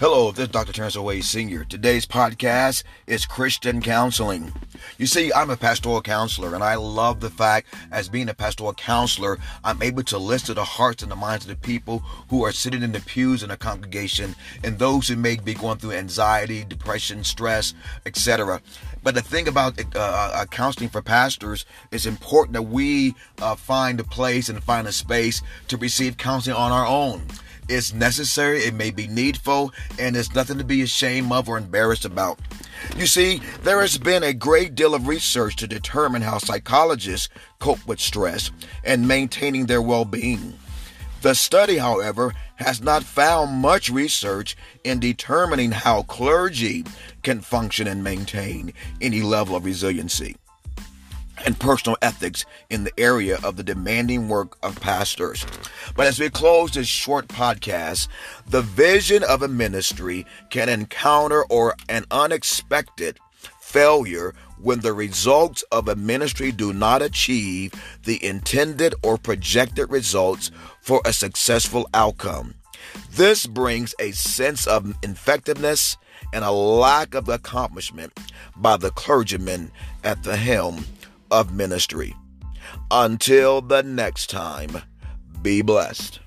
Hello, this is Dr. Terence Hayes Sr. Today's podcast is Christian counseling. You see, I'm a pastoral counselor, and I love the fact, as being a pastoral counselor, I'm able to listen to the hearts and the minds of the people who are sitting in the pews in a congregation and those who may be going through anxiety, depression, stress, etc. But the thing about uh, uh, counseling for pastors is important that we uh, find a place and find a space to receive counseling on our own. It's necessary, it may be needful, and it's nothing to be ashamed of or embarrassed about. You see, there has been a great deal of research to determine how psychologists cope with stress and maintaining their well being. The study, however, has not found much research in determining how clergy can function and maintain any level of resiliency and personal ethics in the area of the demanding work of pastors. But as we close this short podcast, the vision of a ministry can encounter or an unexpected failure when the results of a ministry do not achieve the intended or projected results for a successful outcome. This brings a sense of effectiveness and a lack of accomplishment by the clergyman at the helm of ministry. Until the next time, be blessed.